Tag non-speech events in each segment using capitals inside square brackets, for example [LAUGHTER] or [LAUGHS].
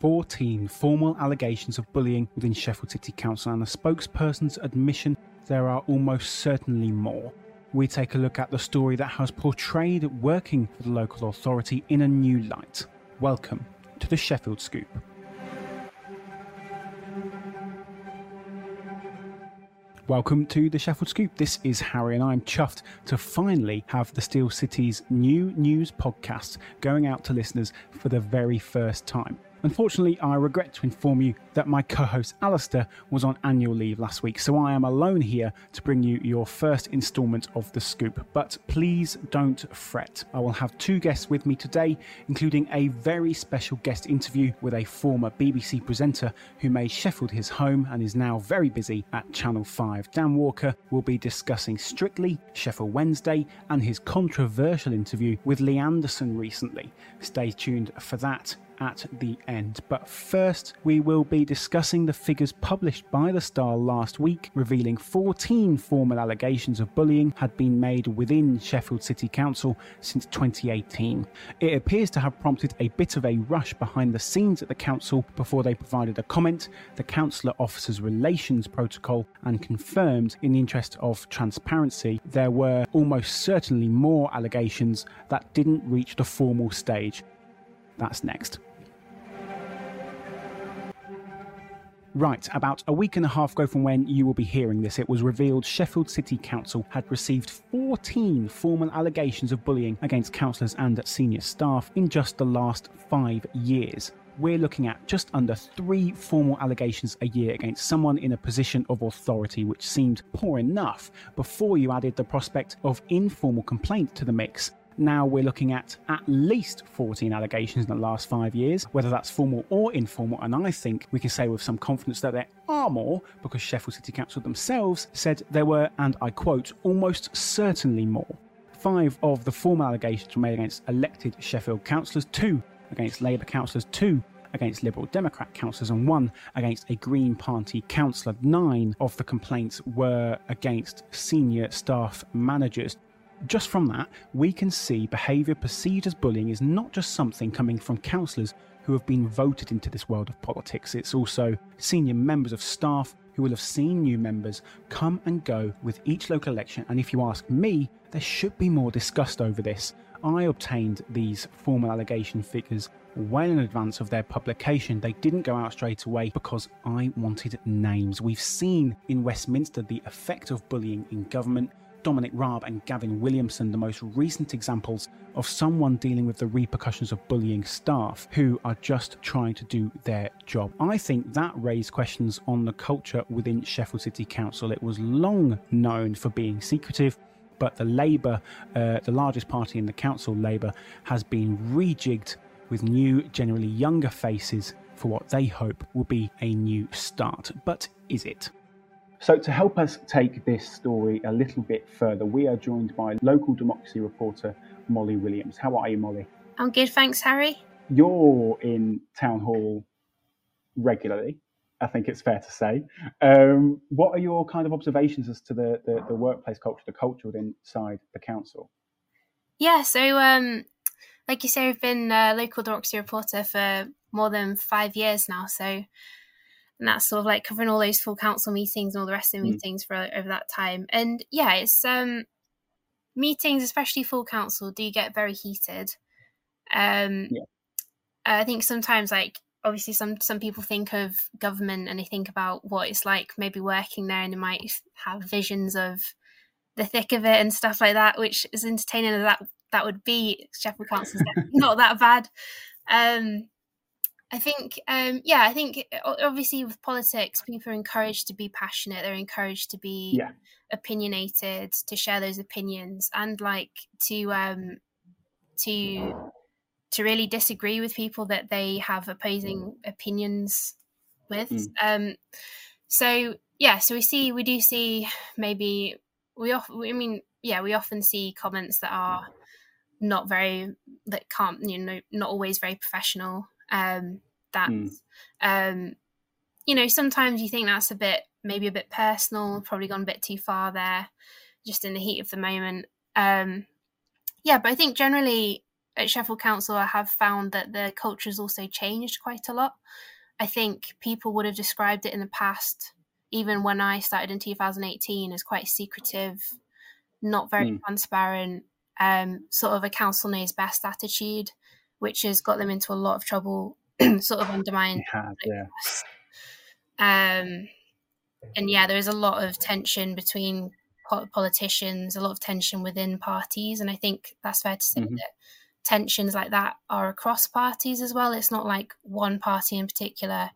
14 formal allegations of bullying within Sheffield City Council, and a spokesperson's admission there are almost certainly more. We take a look at the story that has portrayed working for the local authority in a new light. Welcome to the Sheffield Scoop. Welcome to the Sheffield Scoop. This is Harry, and I'm chuffed to finally have the Steel City's new news podcast going out to listeners for the very first time. Unfortunately, I regret to inform you that my co host Alastair was on annual leave last week, so I am alone here to bring you your first instalment of The Scoop. But please don't fret. I will have two guests with me today, including a very special guest interview with a former BBC presenter who made Sheffield his home and is now very busy at Channel 5. Dan Walker will be discussing Strictly, Sheffield Wednesday, and his controversial interview with Lee Anderson recently. Stay tuned for that at the end. But first, we will be discussing the figures published by the Star last week, revealing 14 formal allegations of bullying had been made within Sheffield City Council since 2018. It appears to have prompted a bit of a rush behind the scenes at the council before they provided a comment, the councillor officers relations protocol, and confirmed, in the interest of transparency, there were almost certainly more allegations that didn't reach the formal stage. That's next. Right, about a week and a half ago from when you will be hearing this, it was revealed Sheffield City Council had received 14 formal allegations of bullying against councillors and senior staff in just the last five years. We're looking at just under three formal allegations a year against someone in a position of authority, which seemed poor enough before you added the prospect of informal complaint to the mix now we're looking at at least 14 allegations in the last five years, whether that's formal or informal. And I think we can say with some confidence that there are more because Sheffield City Council themselves said there were, and I quote, almost certainly more. Five of the formal allegations were made against elected Sheffield councillors, two against Labour councillors, two against Liberal Democrat councillors and one against a Green Party councillor. Nine of the complaints were against senior staff managers. Just from that, we can see behaviour perceived as bullying is not just something coming from councillors who have been voted into this world of politics, it's also senior members of staff who will have seen new members come and go with each local election. And if you ask me, there should be more discussed over this. I obtained these formal allegation figures well in advance of their publication. They didn't go out straight away because I wanted names. We've seen in Westminster the effect of bullying in government Dominic Raab and Gavin Williamson the most recent examples of someone dealing with the repercussions of bullying staff who are just trying to do their job. I think that raised questions on the culture within Sheffield City Council. It was long known for being secretive, but the Labour, uh, the largest party in the council, Labour, has been rejigged with new, generally younger faces for what they hope will be a new start. But is it? So, to help us take this story a little bit further, we are joined by local democracy reporter Molly Williams. How are you, Molly? I'm good, thanks, Harry. You're in town hall regularly, I think it's fair to say. Um, what are your kind of observations as to the, the, the workplace culture, the culture inside the council? Yeah, so um, like you say, I've been a local democracy reporter for more than five years now. So and that's sort of like covering all those full council meetings and all the rest of the mm. meetings for over that time. And yeah, it's um meetings, especially full council, do get very heated. Um, yeah. I think sometimes like obviously some some people think of government and they think about what it's like maybe working there and they might have visions of the thick of it and stuff like that which is entertaining as that that would be sheffield council's [LAUGHS] not that bad um I think, um, yeah, I think obviously with politics, people are encouraged to be passionate. They're encouraged to be yeah. opinionated, to share those opinions, and like to um, to to really disagree with people that they have opposing opinions with. Mm. Um, so yeah, so we see we do see maybe we often, I mean, yeah, we often see comments that are not very that can't you know not always very professional um, that mm. um, you know sometimes you think that's a bit maybe a bit personal probably gone a bit too far there just in the heat of the moment um, yeah but i think generally at Sheffield Council, I have found that the culture has also changed quite a lot. I think people would have described it in the past, even when I started in 2018, as quite secretive, not very mm. transparent, um, sort of a council knows best attitude, which has got them into a lot of trouble, [CLEARS THROAT] sort of undermined. yeah. Um, and yeah, there is a lot of tension between politicians, a lot of tension within parties, and I think that's fair to say mm-hmm. that tensions like that are across parties as well. It's not like one party in particular.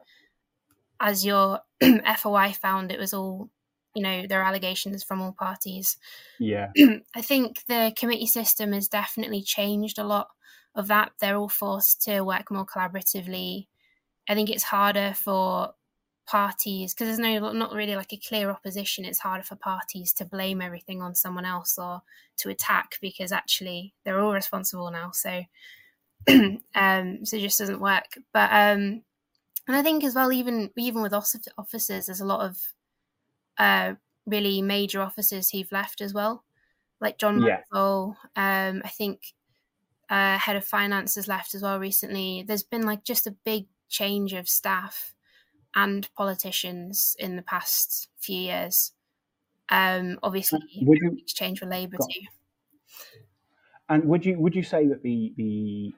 As your [CLEARS THROAT] FOI found, it was all, you know, there are allegations from all parties. Yeah. [CLEARS THROAT] I think the committee system has definitely changed a lot of that. They're all forced to work more collaboratively. I think it's harder for parties because there's no not really like a clear opposition it's harder for parties to blame everything on someone else or to attack because actually they're all responsible now so [CLEARS THROAT] um so it just doesn't work but um and i think as well even even with officers there's a lot of uh really major officers who've left as well like john yeah. um i think uh head of finance has left as well recently there's been like just a big change of staff and politicians in the past few years. Um, obviously, would you, exchange with Labour too. And would you would you say that the the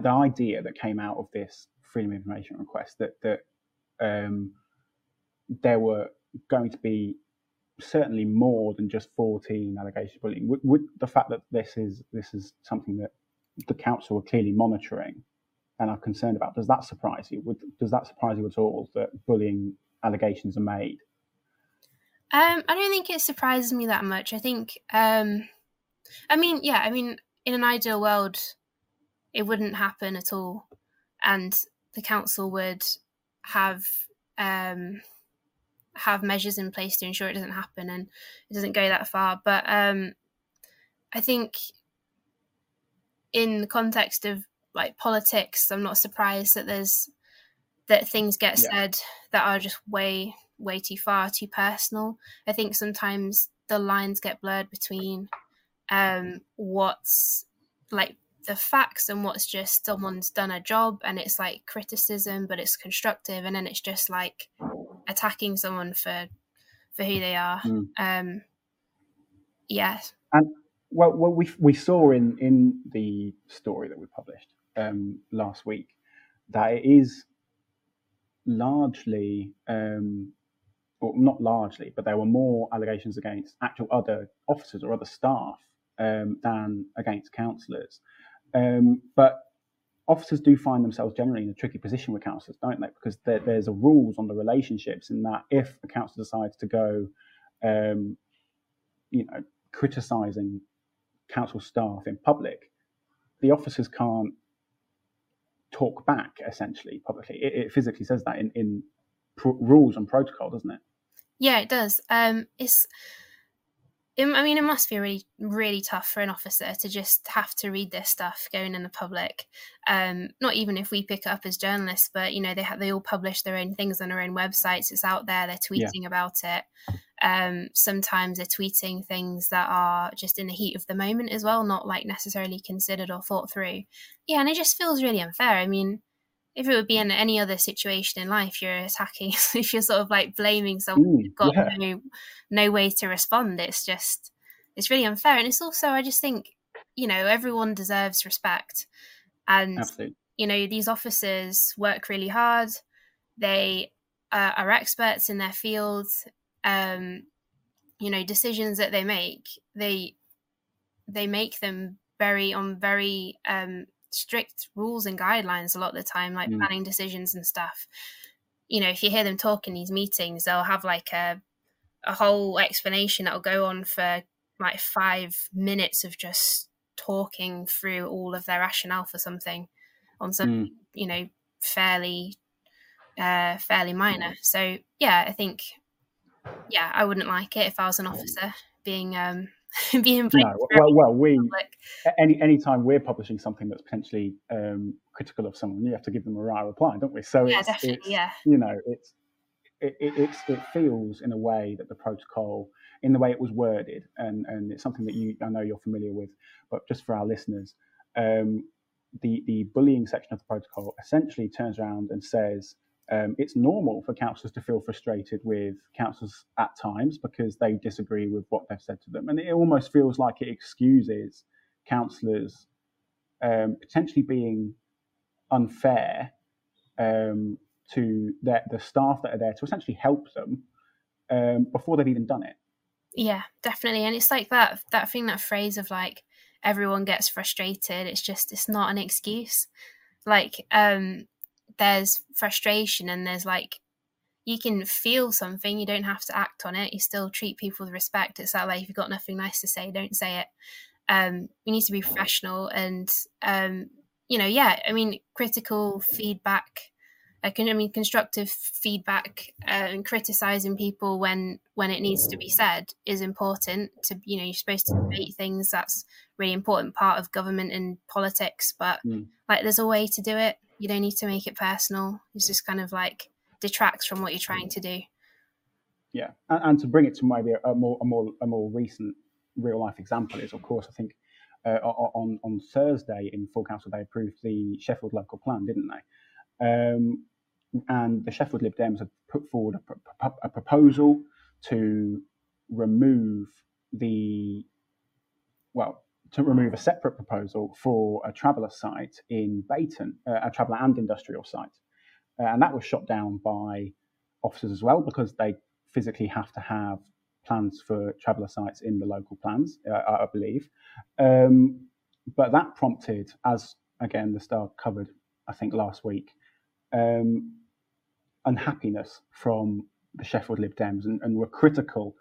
the idea that came out of this freedom of information request that that um, there were going to be certainly more than just 14 allegations of bullying would the fact that this is this is something that the council are clearly monitoring and are concerned about. Does that surprise you? Would, does that surprise you at all that bullying allegations are made? Um, I don't think it surprises me that much. I think, um, I mean, yeah, I mean, in an ideal world, it wouldn't happen at all, and the council would have um, have measures in place to ensure it doesn't happen and it doesn't go that far. But um, I think, in the context of like politics, I'm not surprised that there's that things get yeah. said that are just way way too far, too personal. I think sometimes the lines get blurred between um, what's like the facts and what's just someone's done a job and it's like criticism, but it's constructive, and then it's just like attacking someone for for who they are. Mm. Um, yeah. And well, what we we saw in in the story that we published um, last week that it is largely, um, or not largely, but there were more allegations against actual other officers or other staff um, than against councillors. Um, but officers do find themselves generally in a tricky position with councillors, don't they? Because there, there's a rules on the relationships in that if a councillor decides to go, um, you know, criticising council staff in public, the officers can't talk back essentially publicly. It, it physically says that in, in rules and protocol, doesn't it? Yeah, it does. Um, it's. I mean, it must be really, really tough for an officer to just have to read this stuff going in the public. Um, not even if we pick it up as journalists, but you know, they have, they all publish their own things on their own websites. It's out there. They're tweeting yeah. about it. Um, sometimes they're tweeting things that are just in the heat of the moment as well, not like necessarily considered or thought through. Yeah, and it just feels really unfair. I mean, if it would be in any other situation in life, you're attacking, [LAUGHS] if you're sort of like blaming someone you've got yeah. no, no way to respond, it's just, it's really unfair. And it's also, I just think, you know, everyone deserves respect. And, Absolutely. you know, these officers work really hard. They uh, are experts in their fields um, you know decisions that they make they they make them very on very um, strict rules and guidelines a lot of the time like mm. planning decisions and stuff you know if you hear them talk in these meetings they'll have like a a whole explanation that'll go on for like five minutes of just talking through all of their rationale for something on some mm. you know fairly uh fairly minor so yeah i think yeah, I wouldn't like it if I was an officer being um, [LAUGHS] being no, well, well, we any any time we're publishing something that's potentially um, critical of someone, you have to give them a right reply, don't we? So yeah, it's, definitely, it's, yeah. you know, it's it, it, it's, it feels in a way that the protocol, in the way it was worded, and, and it's something that you I know you're familiar with, but just for our listeners, um, the the bullying section of the protocol essentially turns around and says um, it's normal for councillors to feel frustrated with councillors at times because they disagree with what they've said to them, and it almost feels like it excuses councillors um, potentially being unfair um, to their, the staff that are there to essentially help them um, before they've even done it. Yeah, definitely, and it's like that that thing that phrase of like everyone gets frustrated. It's just it's not an excuse. Like um, there's frustration and there's like you can feel something you don't have to act on it you still treat people with respect it's that like if you've got nothing nice to say don't say it um we need to be professional and um you know yeah i mean critical feedback I can I mean constructive feedback uh, and criticizing people when when it needs to be said is important to you know you're supposed to debate things that's really important part of government and politics but mm. like there's a way to do it you don't need to make it personal. It's just kind of like detracts from what you're trying to do. Yeah, and, and to bring it to maybe a, more a more a more recent real life example is, of course, I think uh, on on Thursday in full council they approved the Sheffield local plan, didn't they? Um, and the Sheffield Lib Dems have put forward a, a proposal to remove the well to remove a separate proposal for a traveller site in Beighton, uh, a traveller and industrial site. Uh, and that was shot down by officers as well because they physically have to have plans for traveller sites in the local plans, uh, I believe. Um, but that prompted, as again the Star covered, I think last week, um, unhappiness from the Sheffield Lib Dems and, and were critical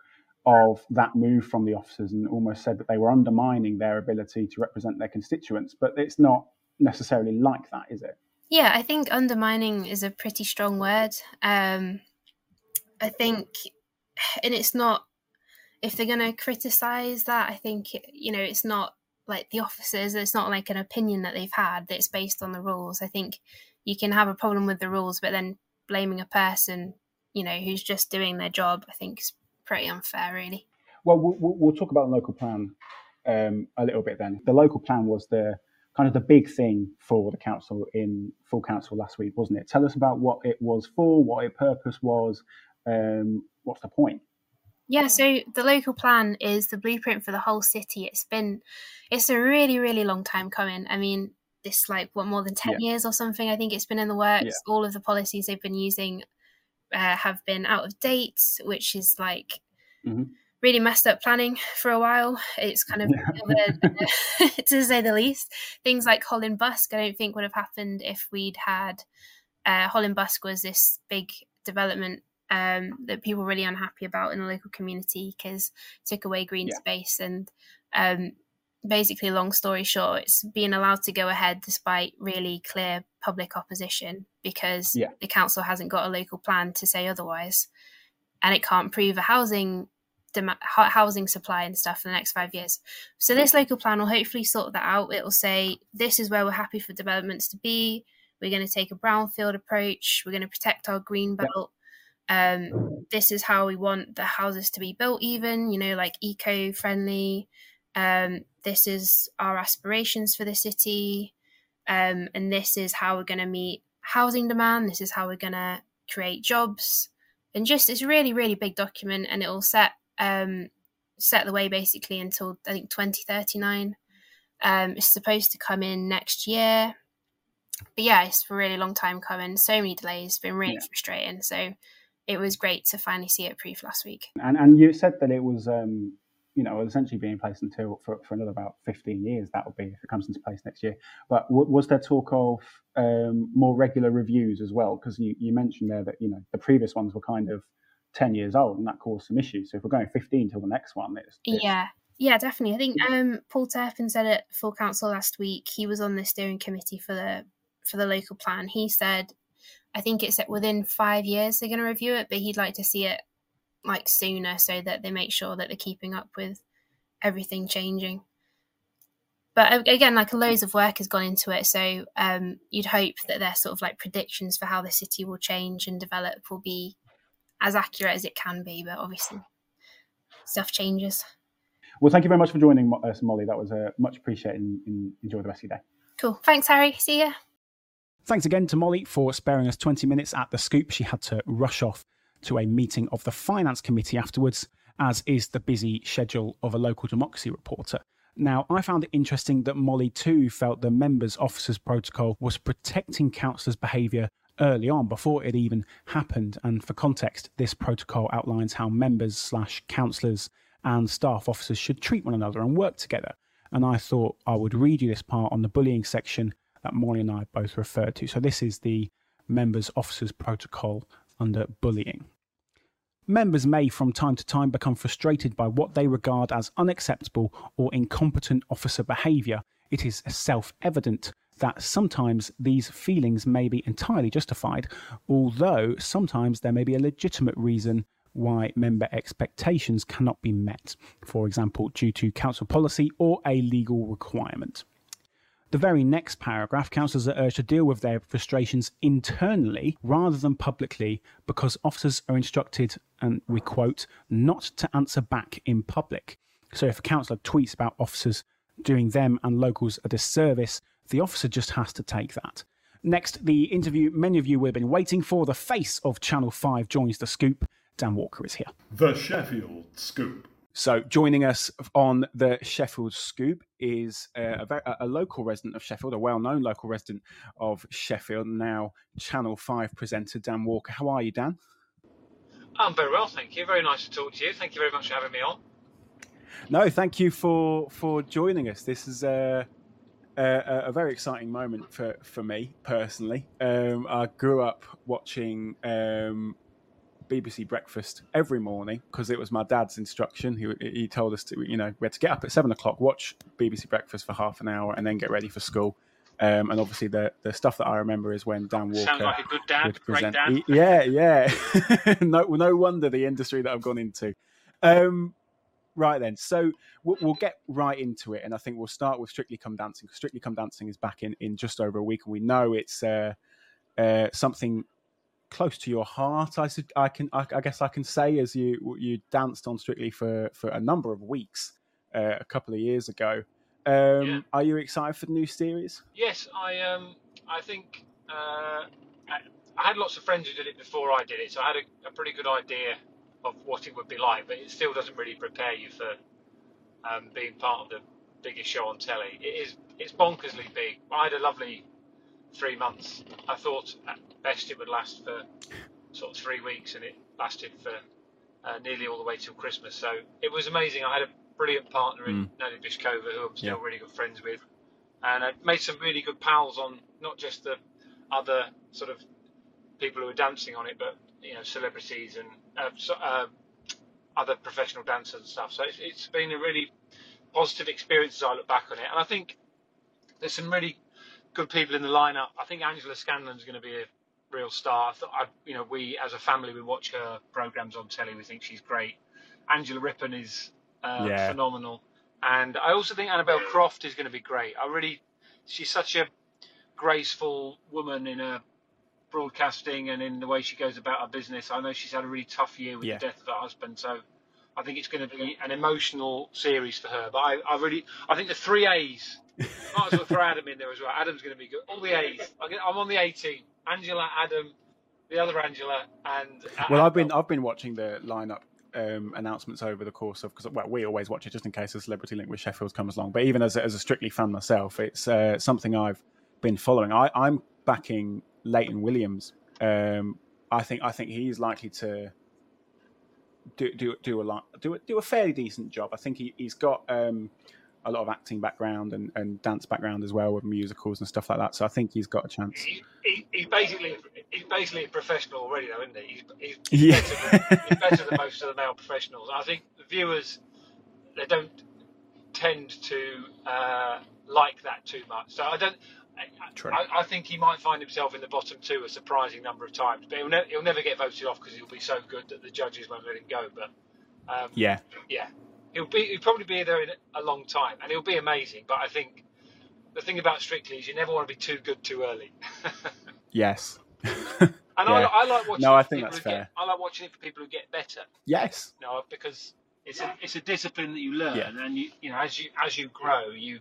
of that move from the officers and almost said that they were undermining their ability to represent their constituents. But it's not necessarily like that, is it? Yeah, I think undermining is a pretty strong word. Um, I think, and it's not, if they're going to criticize that, I think, you know, it's not like the officers, it's not like an opinion that they've had that's based on the rules. I think you can have a problem with the rules, but then blaming a person, you know, who's just doing their job, I think is pretty unfair, really. Well, we'll, we'll talk about the local plan um, a little bit then. The local plan was the kind of the big thing for the council in full council last week, wasn't it? Tell us about what it was for, what its purpose was, um, what's the point? Yeah, so the local plan is the blueprint for the whole city. It's been, it's a really, really long time coming. I mean, this like what more than ten yeah. years or something. I think it's been in the works. Yeah. All of the policies they've been using uh, have been out of date, which is like mm-hmm. really messed up planning [LAUGHS] for a while. It's kind of, yeah. [LAUGHS] [LAUGHS] to say the least. Things like Hollin Busk, I don't think would have happened if we'd had. Uh, Hollin Busk was this big development um, that people were really unhappy about in the local community because took away green yeah. space and um, basically, long story short, it's being allowed to go ahead despite really clear public opposition because yeah. the council hasn't got a local plan to say otherwise, and it can't prove a housing dem- housing supply and stuff for the next five years. So this local plan will hopefully sort that out. It will say this is where we're happy for developments to be. We're going to take a brownfield approach. We're going to protect our green belt. Um, this is how we want the houses to be built, even you know, like eco friendly. Um, this is our aspirations for the city, um, and this is how we're going to meet housing demand. This is how we're going to create jobs, and just it's really really big document, and it will set um, set the way basically until I think 2039. Um, it's supposed to come in next year, but yeah, it's a really long time coming. So many delays, been really yeah. frustrating. So it was great to finally see it proof last week. And and you said that it was um, you know, essentially be in place until for, for another about 15 years. That would be if it comes into place next year. But w- was there talk of um, more regular reviews as well? Because you, you mentioned there that you know the previous ones were kind of 10 years old, and that caused some issues. So if we're going 15 till the next one, it's, it's... yeah. Yeah, definitely. I think um, Paul Turpin said it full council last week. He was on the steering committee for the for the local plan. He said, I think it's within five years they're going to review it, but he'd like to see it like sooner so that they make sure that they're keeping up with everything changing. But again, like loads of work has gone into it, so um, you'd hope that their sort of like predictions for how the city will change and develop will be as accurate as it can be. But obviously, stuff changes. Well, thank you very much for joining us, Molly. That was uh, much appreciated. And enjoy the rest of your day. Cool. Thanks, Harry. See ya. Thanks again to Molly for sparing us 20 minutes at the scoop. She had to rush off to a meeting of the Finance Committee afterwards, as is the busy schedule of a local democracy reporter. Now, I found it interesting that Molly too felt the members' officers protocol was protecting councillors' behaviour early on before it even happened. And for context, this protocol outlines how members slash councillors and staff officers should treat one another and work together. And I thought I would read you this part on the bullying section that Molly and I both referred to. So this is the members officers protocol under bullying. Members may from time to time become frustrated by what they regard as unacceptable or incompetent officer behaviour. It is self evident that sometimes these feelings may be entirely justified, although sometimes there may be a legitimate reason why member expectations cannot be met, for example, due to council policy or a legal requirement. The very next paragraph, councillors are urged to deal with their frustrations internally rather than publicly because officers are instructed, and we quote, not to answer back in public. So if a councillor tweets about officers doing them and locals a disservice, the officer just has to take that. Next, the interview many of you will have been waiting for. The face of Channel 5 joins the scoop. Dan Walker is here. The Sheffield Scoop. So, joining us on the Sheffield Scoop is a, a, a local resident of Sheffield, a well known local resident of Sheffield, now Channel 5 presenter, Dan Walker. How are you, Dan? I'm very well, thank you. Very nice to talk to you. Thank you very much for having me on. No, thank you for, for joining us. This is a, a, a very exciting moment for, for me personally. Um, I grew up watching um, BBC breakfast every morning because it was my dad's instruction. He, he told us to, you know, we had to get up at seven o'clock, watch BBC breakfast for half an hour, and then get ready for school. Um, and obviously, the the stuff that I remember is when Dan Walker sounds like a good dad, present. Dad. Yeah, yeah. [LAUGHS] no, no wonder the industry that I've gone into. Um, right then, so we'll, we'll, get right into it, and I think we'll start with Strictly Come Dancing. Strictly Come Dancing is back in in just over a week, and we know it's uh, uh, something close to your heart. I, I can, I, I, guess, I can say as you you danced on Strictly for for a number of weeks uh, a couple of years ago. Um, yeah. Are you excited for the new series? Yes, I um, I think uh, I, I, had lots of friends who did it before I did it, so I had a, a, pretty good idea of what it would be like. But it still doesn't really prepare you for um, being part of the biggest show on telly. It is it's bonkersly big. I had a lovely three months. I thought at best it would last for sort of three weeks, and it lasted for uh, nearly all the way till Christmas. So it was amazing. I had a brilliant partner in mm. Bychkova, who I'm still yeah. really good friends with, and I made some really good pals on not just the other sort of people who were dancing on it, but you know celebrities and uh, so, uh, other professional dancers and stuff. So it's, it's been a really positive experience as I look back on it, and I think there's some really good people in the lineup. I think Angela Scanlon's going to be a real star. I thought, I, you know, we as a family we watch her programs on telly. We think she's great. Angela Rippon is uh, yeah. phenomenal, and I also think Annabel Croft is going to be great. I really, she's such a graceful woman in her broadcasting and in the way she goes about her business. I know she's had a really tough year with yeah. the death of her husband, so I think it's going to be an emotional series for her. But I, I really, I think the three A's [LAUGHS] might as well throw Adam in there as well. Adam's going to be good. All the A's. I'm on the A team. Angela, Adam, the other Angela, and uh, well, I've been I've been watching the lineup um, announcements over the course of because well we always watch it just in case a celebrity link with Sheffield comes along. But even as a, as a strictly fan myself, it's uh, something I've been following. I, I'm backing Layton Williams. Um, I think I think he's likely to do do do a lot do a, do a fairly decent job. I think he, he's got um, a lot of acting background and, and dance background as well with musicals and stuff like that. So I think he's got a chance. He, he, he's basically he's basically a professional already, though, isn't he? He's, he's, yeah. better, than, he's better than most of the male professionals. I think the viewers they don't tend to uh, like that too much. So I don't. I, I, think he might find himself in the bottom two a surprising number of times, but he'll, ne- he'll never get voted off because he'll be so good that the judges won't let him go. But um, yeah, yeah, he'll be he'll probably be there in a long time, and he'll be amazing. But I think the thing about Strictly is you never want to be too good too early. [LAUGHS] yes. and [LAUGHS] yeah. I, I, like watching. No, I think that's fair. Get, I like watching it for people who get better. Yes. no, because it's a it's a discipline that you learn, Yeah. and you you know as you as you grow, you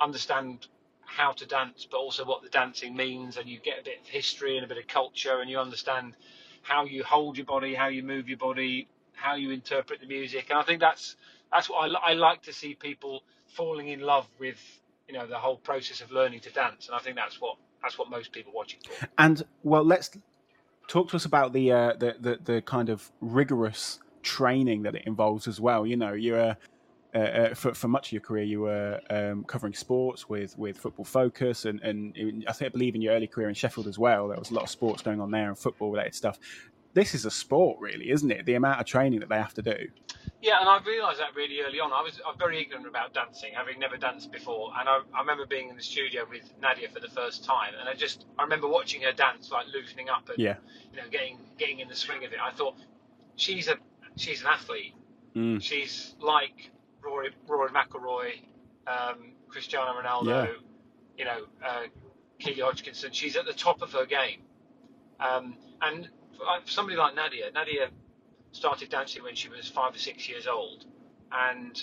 understand how to dance, but also what the dancing means, and you get a bit of history and a bit of culture, and you understand how you hold your body, how you move your body, how you interpret the music, and I think that's that's what I, I like to see people falling in love with you know the whole process of learning to dance, and I think that's what that's what most people watch it for. And well, let's talk to us about the uh, the, the the kind of rigorous training that it involves as well. You know, you're uh, uh, uh, for for much of your career, you were um, covering sports with with Football Focus, and and in, I think I believe in your early career in Sheffield as well. There was a lot of sports going on there and football related stuff. This is a sport, really, isn't it? The amount of training that they have to do. Yeah, and I realised that really early on. I was I'm very ignorant about dancing, having never danced before. And I, I remember being in the studio with Nadia for the first time, and I just I remember watching her dance, like loosening up and Yeah. you know getting getting in the swing of it. I thought she's a she's an athlete. Mm. She's like Rory Rory McIlroy, um, Cristiano Ronaldo, Yeah. you know, uh, Keely Hodgkinson. She's at the top of her game. Um, and for somebody like Nadia, Nadia started dancing when she was five or six years old, and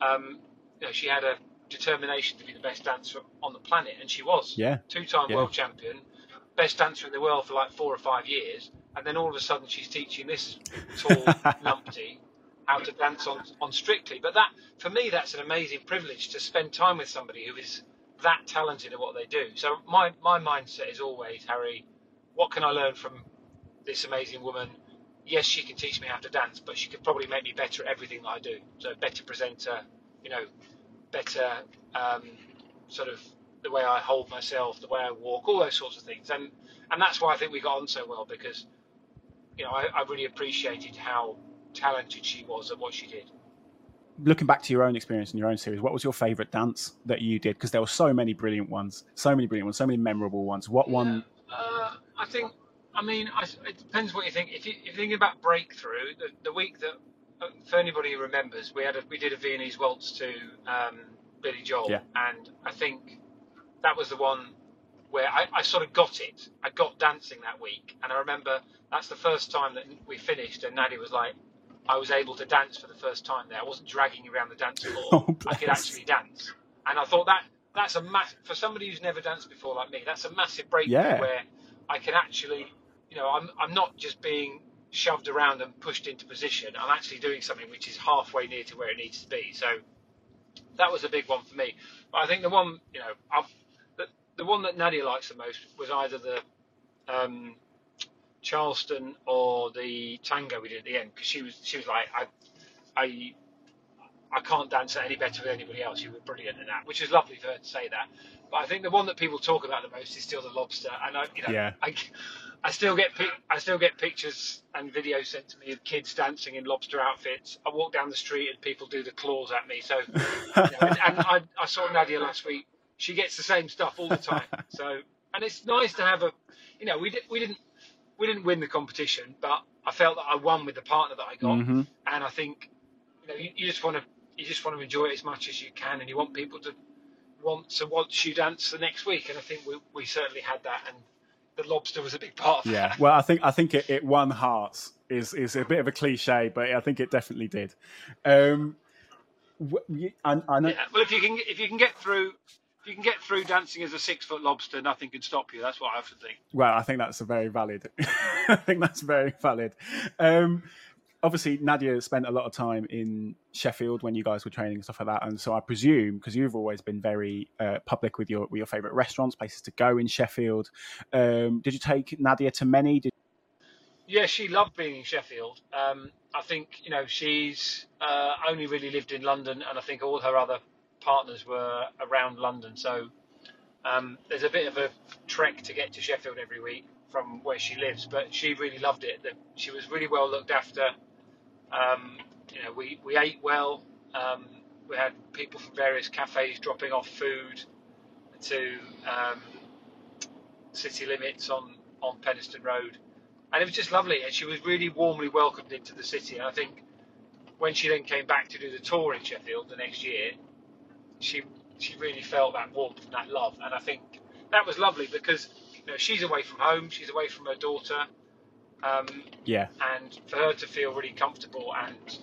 um, you know, she had a determination to be the best dancer on the planet, and she was. Yeah. Two-time Yeah. world champion, best dancer in the world for like four or five years, and then all of a sudden she's teaching this tall [LAUGHS] numpty how to dance on on Strictly. But that, for me, that's an amazing privilege to spend time with somebody who is that talented at what they do. So my my mindset is always, Harry, what can I learn from this amazing woman? Yes, she can teach me how to dance, but she could probably make me better at everything that I do. So better presenter, you know, better um, sort of the way I hold myself, the way I walk, all those sorts of things. And and that's why I think we got on so well because, you know, I, I really appreciated how talented she was at what she did. Looking back to your own experience in your own series, what was your favourite dance that you did? Because there were so many brilliant ones, so many brilliant ones, so many memorable ones. What one? Uh, I think. I mean, I, it depends what you think. If, you, if you're thinking about breakthrough, the, the week that, uh, for anybody who remembers, we had a, we did a Viennese waltz to um, Billy Joel, Yeah. and I think that was the one where I, I sort of got it. I got dancing that week, and I remember that's the first time that we finished, and Nadia was like, I was able to dance for the first time there. I wasn't dragging around the dance floor. [LAUGHS] Oh, I could actually dance, and I thought that that's a mass for somebody who's never danced before like me. That's a massive breakthrough Yeah. where I can actually, you know, I'm I'm not just being shoved around and pushed into position. I'm actually doing something which is halfway near to where it needs to be. So that was a big one for me. But I think the one, you know, I've, the, the one that Nadia likes the most was either the um, Charleston or the tango we did at the end because she was she was like I I I can't dance any better than anybody else. You were brilliant in that, which is lovely for her to say that. But I think the one that people talk about the most is still the lobster, and I you know Yeah. I, I still get I still get pictures and videos sent to me of kids dancing in lobster outfits. I walk down the street and people do the claws at me. So you know, and, and I, I saw Nadia last week. She gets the same stuff all the time. [LAUGHS] So and it's nice to have a, you know, we did, we didn't we didn't win the competition, but I felt that I won with the partner that I got, Mhm. and I think you know you, you just want to you just want to enjoy it as much as you can, and you want people to want to watch you dance the next week, and I think we, we certainly had that, and the lobster was a big part of Yeah. that. Well, I think I think it, it won hearts. Is is a bit of a cliche, but I think it definitely did. Um, I, I know. Yeah. Well, if you can if you can get through. If you can get through dancing as a six foot lobster, nothing can stop you. That's what I often think. Well, I think that's a very valid. [LAUGHS] I think that's very valid. Um, obviously, Nadia spent a lot of time in Sheffield when you guys were training and stuff like that, and so I presume because you've always been very uh, public with your with your favourite restaurants, places to go in Sheffield. Um, did you take Nadia to many? Did, Yeah, she loved being in Sheffield. Um, I think you know she's uh, only really lived in London, and I think all her other partners were around London. So um, there's a bit of a trek to get to Sheffield every week from where she lives. But she really loved it. That she was really well looked after. Um, you know, we we ate well. Um, we had people from various cafes dropping off food to um, city limits on on Penistone Road and it was just lovely. And she was really warmly welcomed into the city. And I think when she then came back to do the tour in Sheffield the next year, she she really felt that warmth and that love. And I think that was lovely because you know she's away from home, she's away from her daughter, um, yeah, and for her to feel really comfortable and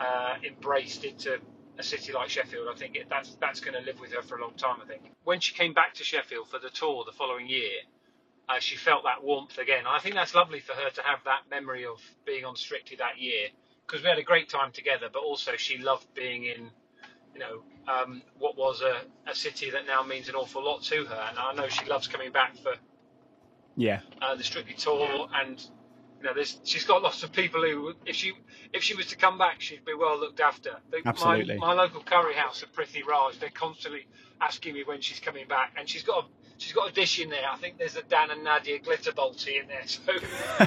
uh, embraced into a city like Sheffield. I think it, that's that's going to live with her for a long time. I think when she came back to Sheffield for the tour the following year, uh, she felt that warmth again. And I think that's lovely for her to have that memory of being on Strictly that year because we had a great time together. But also she loved being in, you know, um, what was a, a city that now means an awful lot to her. And I know she loves coming back for Yeah. uh, the Strictly tour, and you know, there's, she's got lots of people who, if she if she was to come back, she'd be well looked after. They, Absolutely. My, my local curry house at Prithi Raj, they're constantly asking me when she's coming back, and she's got a she's got a dish in there. I think there's a Dan and Nadia glitter balti in there, [LAUGHS] so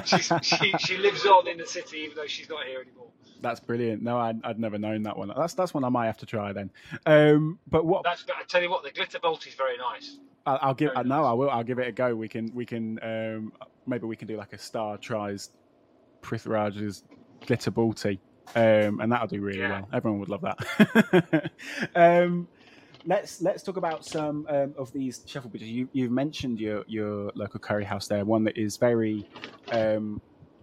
she's, she she lives on in the city even though she's not here anymore. That's brilliant. No, I'd, I'd never known that one. That's that's one I might have to try then. Um, but what That's I tell you what, the glitter bolt is very nice. I'll, I'll give. Very I know nice. I will. I'll give it a go. We can. We can. Um, maybe we can do like a star tries Prithviraj's glitter balti, um, and that'll do really Yeah. well. Everyone would love that. [LAUGHS] um, let's let's talk about some um, of these shuffle beaches. You, you've mentioned your your local curry house there, one that is very. Um,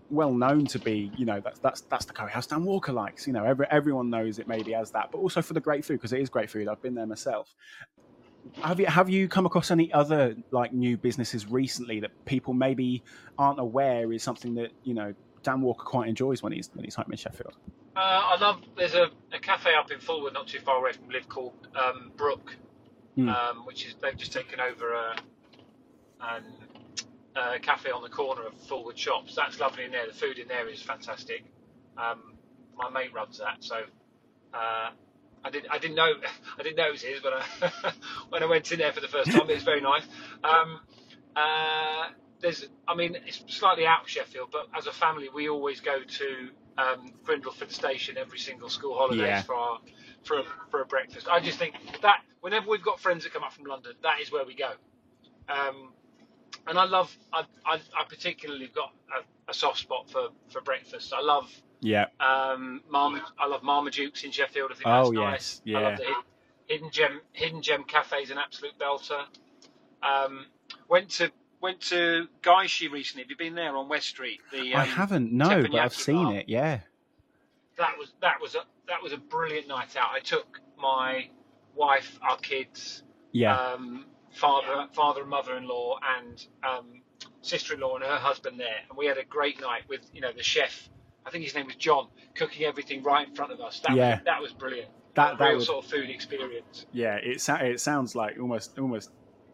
well known to be, you know, that's that's that's the curry house Dan Walker likes. You know, every, everyone knows it maybe as that, but also for the great food because it is great food. I've been there myself. Have you have you come across any other like new businesses recently that people maybe aren't aware is something that you know Dan Walker quite enjoys when he's when he's home in Sheffield? Uh, I love. There's a, a cafe up in Fulwood, not too far away from Live, called um, Brook, Hmm. um, which is they've just taken over a, an, a cafe on the corner of Fulwood Shops. That's lovely in there. The food in there is fantastic. Um, my mate runs that, so uh, I didn't I didn't know [LAUGHS] I didn't know it was his but I [LAUGHS] when I went in there for the first time. It was very nice. Um, uh, there's, I mean, it's slightly out of Sheffield, but as a family, we always go to um, Grindleford Station every single school holidays Yeah. for our for a, for a breakfast. I just think that whenever we've got friends that come up from London, that is where we go. Um, and I love, I, I, I particularly got a, a soft spot for, for breakfast. I love Yeah, um, Marma, I love Marmaduke's in Sheffield. I think Oh, that's yes, nice. yeah. I love the Hid- Hidden Gem Hidden Gem Cafe is an absolute belter. Um, went to went to Gaishi recently. Have you been there on West Street? The, I um, haven't no, but I've seen bar. it. Yeah, That was that was a that was a brilliant night out. I took my wife, our kids, yeah, um, father, father and mother-in-law, and um, sister-in-law and her husband there, and we had a great night with you know the chef. I think his name was John, cooking everything right in front of us. That Yeah. was, that was brilliant. that a that real would, sort of food experience. yeah. It it sounds like almost almost.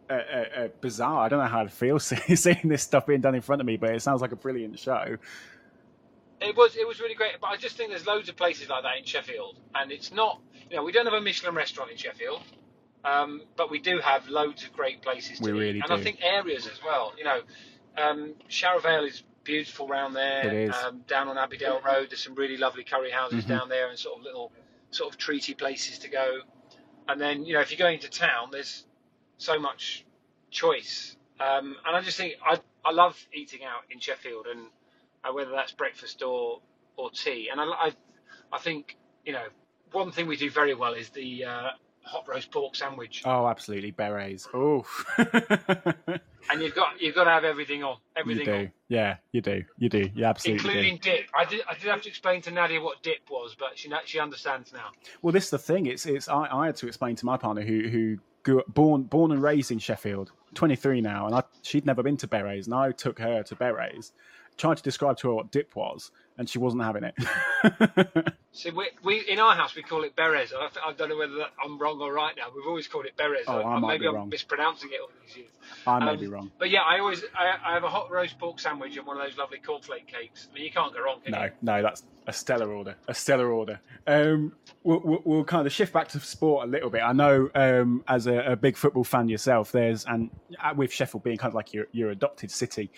Uh, uh, uh, bizarre. I don't know how to feel [LAUGHS] seeing seeing this stuff being done in front of me, but it sounds like a brilliant show. It was it was really great, but I just think there's loads of places like that in Sheffield, and it's not you know we don't have a Michelin restaurant in Sheffield, um, but we do have loads of great places to We eat, really and do. I think areas as well. You know, um, Sharrow Vale is beautiful round there. It is. Um, down on Abbeydale Road, there's some really lovely curry houses Mhm. down there, and sort of little sort of treaty places to go. And then you know if you're going to town, there's so much choice, um, and I just think I I love eating out in Sheffield and uh, whether that's breakfast or or tea. And I, I, I think you know one thing we do very well is the uh, hot roast pork sandwich, Oh, absolutely, berets. Oh, [LAUGHS] and you've got you've got to have everything on, you everything do. on, Yeah, you do. You do. You absolutely including do. dip. I did I did have to explain to Nadia what dip was, but she she understands now. Well, this is the thing. It's it's. I, I had to explain to my partner who who grew up, born born and raised in Sheffield, 23 now, and I, she'd never been to Berets, and I took her to Berets, tried to describe to her what dip was, and she wasn't having it. [LAUGHS] So we, we in our house we call it berets. I, I don't know whether that, I'm wrong or right now. We've always called it berets. Oh, I might maybe be I'm wrong. mispronouncing it all these years. I may Um, be wrong. But yeah, I always I, I have a hot roast pork sandwich and one of those lovely cornflake cakes. I mean, you can't go wrong. Can No, you? no, no, that's a stellar order. A stellar order. Um, we'll, we'll, we'll kind of shift back to sport a little bit. I know, um, as a, a big football fan yourself, there's and uh, with Sheffield being kind of like your your adopted city,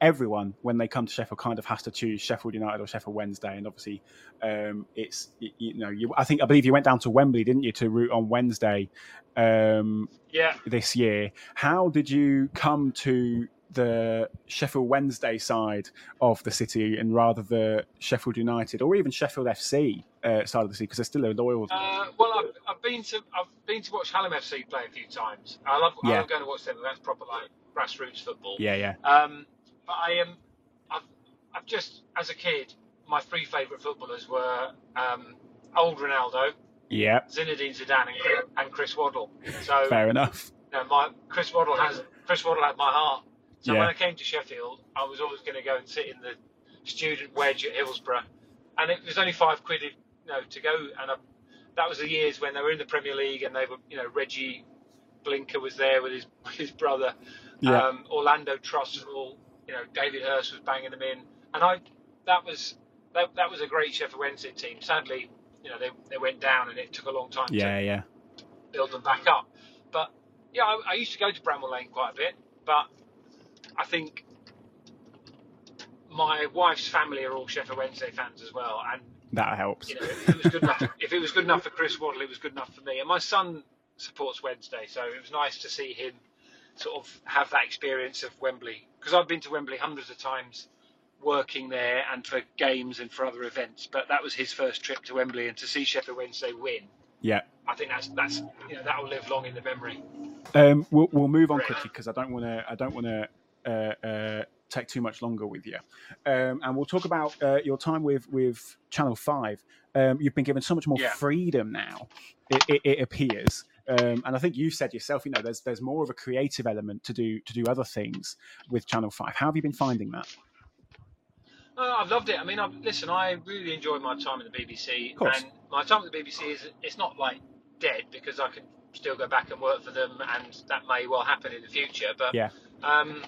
everyone when they come to Sheffield kind of has to choose Sheffield United or Sheffield Wednesday, and obviously, um, it's you, you know, you I think I believe you went down to Wembley, didn't you, to root on Wednesday um, Yeah. this year. How did you come to the Sheffield Wednesday side of the city and rather the Sheffield United or even Sheffield FC uh, side of the city because they're still a loyal. Uh, well, I've, I've been to I've been to watch Hallam FC play a few times. I love I love going to watch them. That's proper like grassroots football. Yeah, yeah, Um, but I am I've, just as a kid my three favourite footballers were um, old Ronaldo, Yeah, Zinedine Zidane, and Chris, and Chris Waddle. So fair enough. you know, my Chris Waddle has Chris Waddle had my heart. So Yeah. when I came to Sheffield, I was always going to go and sit in the student wedge at Hillsborough, and it was only five quid, you know, to go. And I, that was the years when they were in the Premier League, and they were, you know, Reggie Blinker was there with his [LAUGHS] his brother, Yeah. um, Orlando Trustfull, you know, David Hirst was banging them in, and I, that was that, that was a great Sheffield Wednesday team. Sadly, you know, they they went down, and it took a long time to Yeah, yeah. build them back up. But yeah, I, I used to go to Bramall Lane quite a bit, but I think my wife's family are all Sheffield Wednesday fans as well, and That helps. you know, if it was good enough, if it was good enough for Chris Waddle, it was good enough for me. And my son supports Wednesday, so it was nice to see him sort of have that experience of Wembley because I've been to Wembley hundreds of times working there and for games and for other events but that was his first trip to Wembley and to see Sheffield Wednesday win Yeah. I think that's that's you know that will live long in the memory. Um, we'll, we'll move on quickly because I don't want to. I don't want to uh, uh, take too much longer with you. Um, and we'll talk about uh, your time with with Channel Five. Um, you've been given so much more Yeah. freedom now. It, it, it appears, um, and I think you said yourself. You know, there's there's more of a creative element to do to do other things with Channel Five. How have you been finding that? Oh, I've loved it. I mean, I've, listen, I really enjoyed my time at the BBC, Of course. and my time at the BBC is it's not like dead because I can still go back and work for them, and that may well happen in the future. But Yeah. um,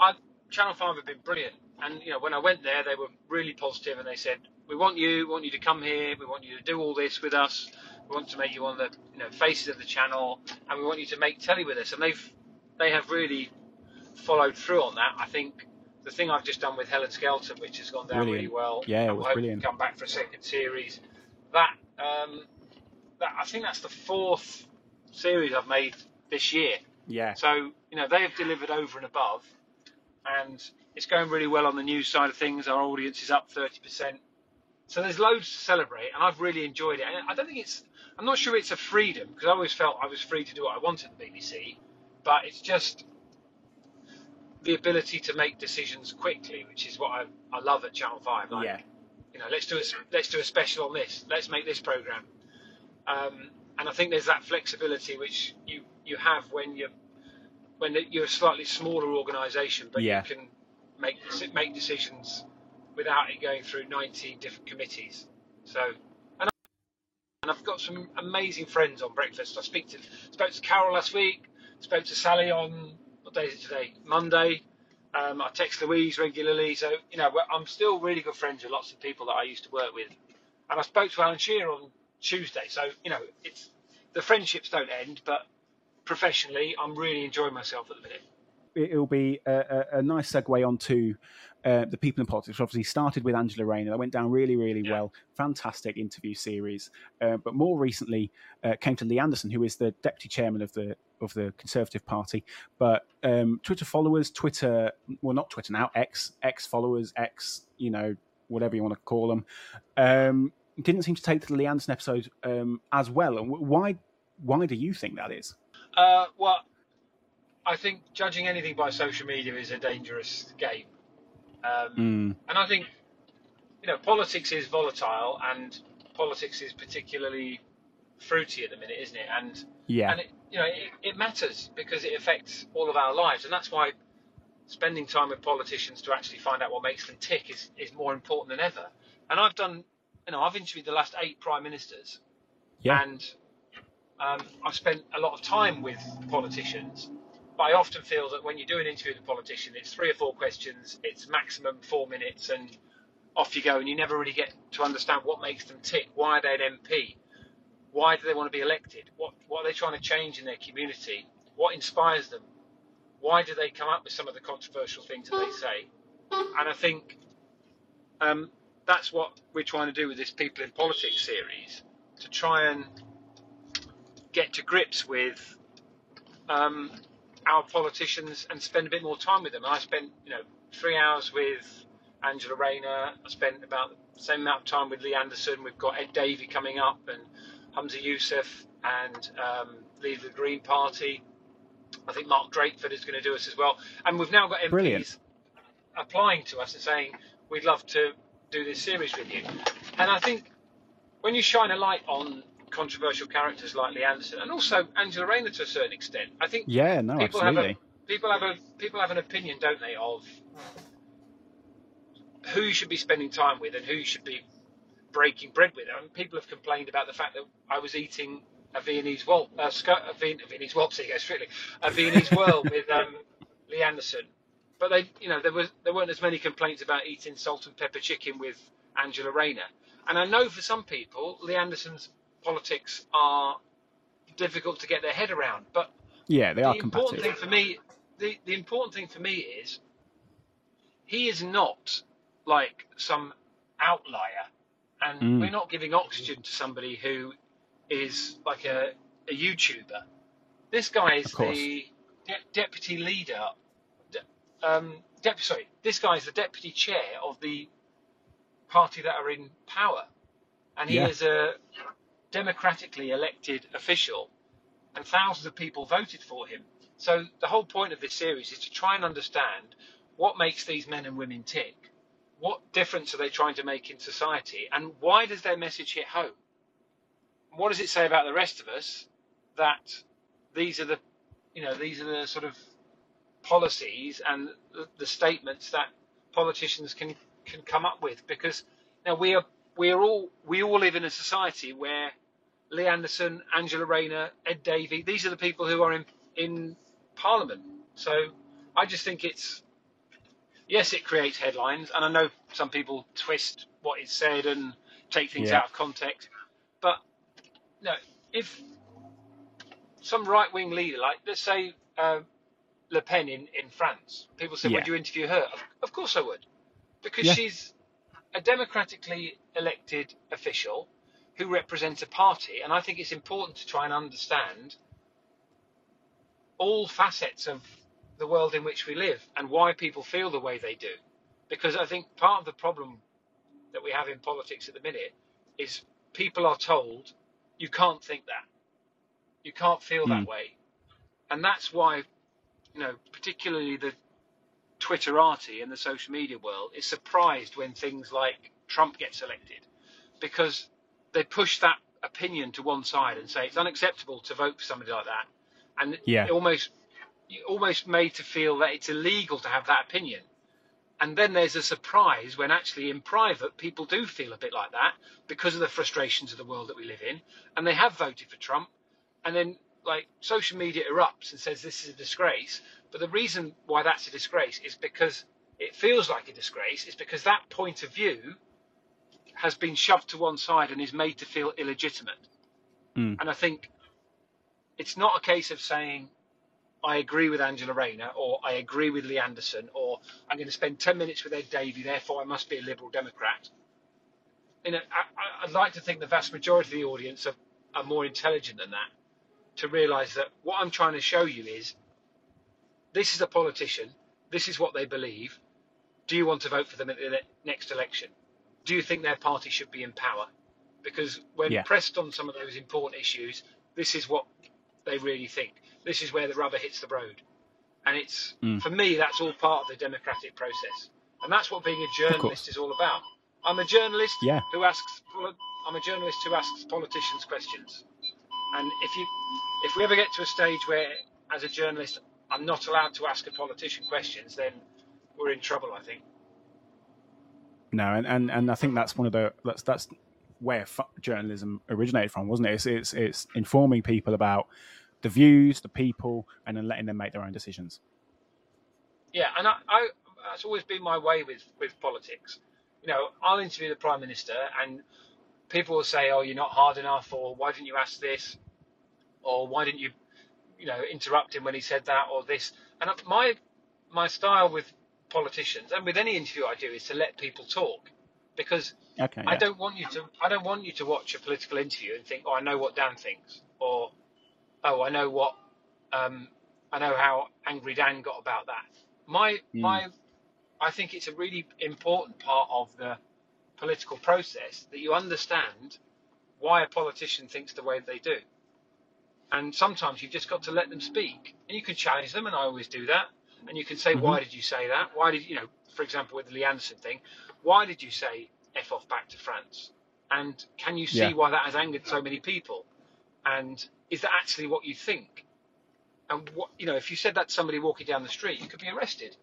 I Channel Five have been brilliant, and you know when I went there, they were really positive, and they said, "We want you, we want you to come here, we want you to do all this with us, we want to make you one of the you know faces of the channel, and we want you to make telly with us." And they've they have really followed through on that. I think the thing I've just done with Helen Skelton, which has gone down Brilliant. really well, Yeah, it was brilliant. come back for a second series. That um, that I think that's the fourth series I've made this year. Yeah. So, you know, they have delivered over and above, and it's going really well on the news side of things. Our audience is up 30%. So there's loads to celebrate, and I've really enjoyed it. And I don't think it's, I'm not sure it's a freedom, because I always felt I was free to do what I wanted at the BBC, but it's just the ability to make decisions quickly, which is what I, I love at Channel 5. Like, Yeah. you know, let's do a let's do a special on this. Let's make this program. Um, and I think there's that flexibility which you you have when you're when you're a slightly smaller organisation, but Yeah. you can make make decisions without it going through 19 different committees. So, and, I, and I've got some amazing friends on breakfast. I speak to spoke to Carol last week. Spoke to Sally on today? Monday. Um, I text Louise regularly, so you know I'm still really good friends with lots of people that I used to work with. And I spoke to Alan Shearer on Tuesday, so you know it's the friendships don't end, but professionally, I'm really enjoying myself at the minute. it- it'll be a, a, a nice segue onto uh, the people in politics. Obviously, started with Angela Rayner. That went down really, really Yeah. well. Fantastic interview series. Uh, but more recently, uh, came to Lee Anderson, who is the deputy chairman of the of the Conservative Party. But um, Twitter followers, Twitter, well, not Twitter now, X, X followers, X, you know, whatever you want to call them, um, didn't seem to take the Lee Anderson episode um, as well. And why? Why do you think that is? Uh, well, I think judging anything by social media is a dangerous game. Um, Mm, And I think, you know, politics is volatile and politics is particularly fruity at the minute, isn't it? And yeah, and it, you know, it, it matters because it affects all of our lives, and that's why spending time with politicians to actually find out what makes them tick is, is more important than ever. And I've done, you know, I've interviewed the last eight prime ministers, Yeah. and um, I've spent a lot of time with politicians. But I often feel that when you do an interview with a politician, it's three or four questions, it's maximum four minutes, and off you go, and you never really get to understand what makes them tick. Why are they an MP? Why do they want to be elected? What what are they trying to change in their community? What inspires them? Why do they come up with some of the controversial things that they say? And I think um, that's what we're trying to do with this People in Politics series to try and get to grips with um, our politicians and spend a bit more time with them. I spent, you know, three hours with Angela Rayner. I spent about the same amount of time with Lee Anderson. We've got Ed Davey coming up and Humza Yousaf and um, leader of the Green Party. I think Mark Drakeford is going to do us as well. And we've now got MPs Brilliant. applying to us and saying, we'd love to do this series with you. And I think when you shine a light on controversial characters like Lee Anderson and also Angela Rayner to a certain extent, I think Yeah, no, people absolutely. have a people have a people have an opinion, don't they, of who you should be spending time with and who you should be breaking bread with. I mean, people have complained about the fact that I was eating a Viennese wal uh, a, Vien- a Viennese waltz, there you go, strictly a Viennese whirl [LAUGHS] with um, Lee Anderson. But they, you know, there was there weren't as many complaints about eating salt and pepper chicken with Angela Rayner. And I know for some people, Lee Anderson's politics are difficult to get their head around. But yeah, they the are important competitive. thing for me, the, the important thing for me is he is not like some outlier, and Mm. we're not giving oxygen to somebody who is like a, a YouTuber. This guy is the de- deputy leader. De- um, dep- sorry, this guy is the deputy chair of the party that are in power, and he Yeah. is a democratically elected official and thousands of people voted for him. So the whole point of this series is to try and understand what makes these men and women tick, what difference are they trying to make in society, and why does their message hit home? What does it say about the rest of us that these are the, you know, these are the sort of policies and the, statements that politicians can can come up with? Because now we are we are all we all live in a society where Lee Anderson, Angela Rayner, Ed Davey. These are the people who are in in Parliament. So I just think it's yes, it creates headlines, and I know some people twist what is said and take things Yeah. out of context. But no, if some right wing leader, like let's say uh, Le Pen in, in France, people say, Yeah. "Would you interview her?" Of, of course I would, because Yeah. she's a democratically elected official who represents a party, and I think it's important to try and understand all facets of the world in which we live and why people feel the way they do. Because I think part of the problem that we have in politics at the minute is people are told you can't think that, you can't feel that Mm. way, and that's why, you know, particularly the Twitterati and the social media world is surprised when things like Trump gets elected, because they push that opinion to one side and say it's unacceptable to vote for somebody like that, and Yeah. almost almost made to feel that it's illegal to have that opinion. And then there's a surprise when actually in private people do feel a bit like that because of the frustrations of the world that we live in, and they have voted for Trump, and then like social media erupts and says this is a disgrace. But the reason why that's a disgrace is because it feels like a disgrace. Is because that point of view has been shoved to one side and is made to feel illegitimate. Mm. And I think it's not a case of saying I agree with Angela Rayner or I agree with Lee Anderson or I'm going to spend 10 minutes with Ed Davey, therefore I must be a Liberal Democrat. You know, I, I'd like to think the vast majority of the audience are, are more intelligent than that to realise that what I'm trying to show you is this is a politician, this is what they believe. Do you want to vote for them at the next election? Do you think their party should be in power? Because when Yeah. pressed on some of those important issues, this is what they really think. This is where the rubber hits the road. And it's, Mm. for me, that's all part of the democratic process. And that's what being a journalist is all about. I'm a journalist Yeah. who asks, I'm a journalist who asks politicians questions. And if you, if we ever get to a stage where, as a journalist, I'm not allowed to ask a politician questions, then we're in trouble, I think. No, and, and, and I think that's one of the that's that's where journalism originated from, wasn't it? It's, it's it's informing people about the views, the people, and then letting them make their own decisions. Yeah, and I, I that's always been my way with with politics. You know, I'll interview the prime minister, and people will say, "Oh, you're not hard enough," or "Why didn't you ask this?" or "Why didn't you, you know, interrupt him when he said that?" or this. And my my style with politicians and with any interview I do is to let people talk, because Okay. I yeah. don't want you to. I don't want you to watch a political interview and think, "Oh, I know what Dan thinks," or "Oh, I know what, um, I know how angry Dan got about that." My Mm. my, I think it's a really important part of the political process that you understand why a politician thinks the way they do. And sometimes you've just got to let them speak, and you can challenge them, and I always do that. And you can say, Mhm. "Why did you say that? Why did you know?" For example, with the Lee Anderson thing, why did you say "f off back to France"? And can you see Yeah. why that has angered so many people? And is that actually what you think? And what you know, if you said that to somebody walking down the street, you could be arrested.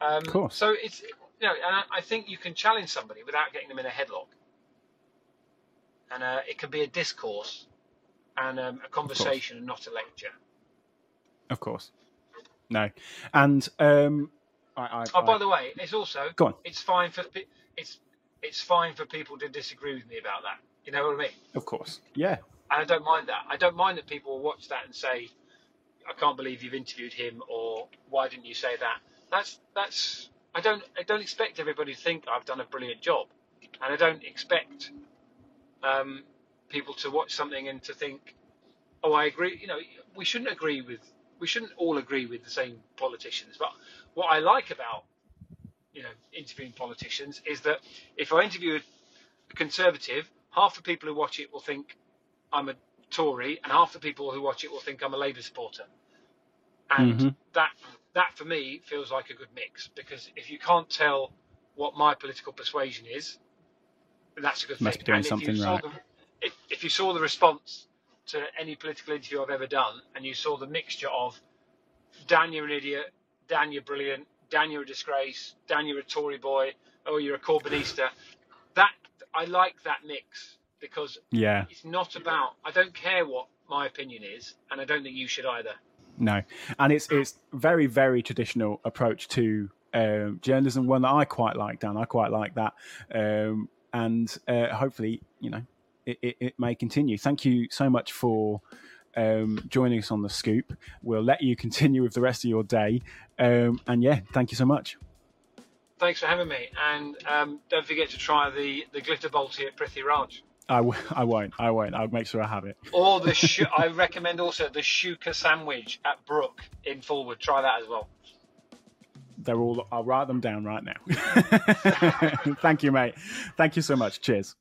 Um, Of course. So it's you know, and I, I think you can challenge somebody without getting them in a headlock. And uh, it can be a discourse and um, a conversation and not a lecture. Of course. No. And um, I, I, Oh, by I- the way, it's also Go on. it's fine for it's it's fine for people to disagree with me about that. You know what I mean? of course. Yeah. And I don't mind that. I don't mind that people watch that and say, "I can't believe you've interviewed him," or "Why didn't you say that?" That's that's. I don't I don't expect everybody to think I've done a brilliant job, and I don't expect um, people to watch something and to think, "Oh, I agree." You know, we shouldn't agree with we shouldn't all agree with the same politicians. But what I like about you know interviewing politicians is that if I interview a conservative, half the people who watch it will think I'm a Tory, and half the people who watch it will think I'm a Labour supporter. And Mhm. that that for me feels like a good mix because if you can't tell what my political persuasion is, that's a good Must thing. be doing something right. The, if, if you saw the response to any political interview I've ever done, and you saw the mixture of Dan, you're an idiot, Dan, you're brilliant, Dan, you're a disgrace, Dan, you're a Tory boy, oh, you're a Corbynista, that I like that mix because Yeah. it's not about. I don't care what my opinion is, and I don't think you should either. No, and it's it's very very traditional approach to um, journalism. One that I quite like, Dan. I quite like that, um, and uh, hopefully, you know, it, it, it may continue. Thank you so much for um, joining us on the scoop. We'll let you [LAUGHS] continue with the rest of your day, um, and yeah, thank you so much. Thanks for having me, and um, don't forget to try the the glitter balti at Prithi Raj. I, w- [LAUGHS] I won't. I won't. I'll make sure I have it. Or the [LAUGHS] sh- I recommend also the Shuka sandwich at Brook in Fulwood. Try that as well. They're all. I'll write them down right now. Thank you, mate. Thank you so much. Cheers.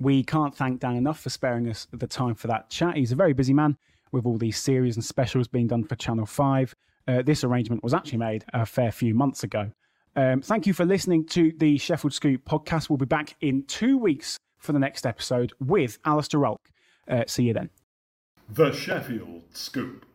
We can't thank Dan enough for sparing us the time for that chat. He's a very busy man with all these series and specials being done for Channel 5. Uh, this arrangement was actually made a fair few months ago. Um, thank you for listening to the Sheffield Scoop podcast. We'll be back in two weeks for the next episode with Alastair Ulke. Uh, see you then. The Sheffield Scoop.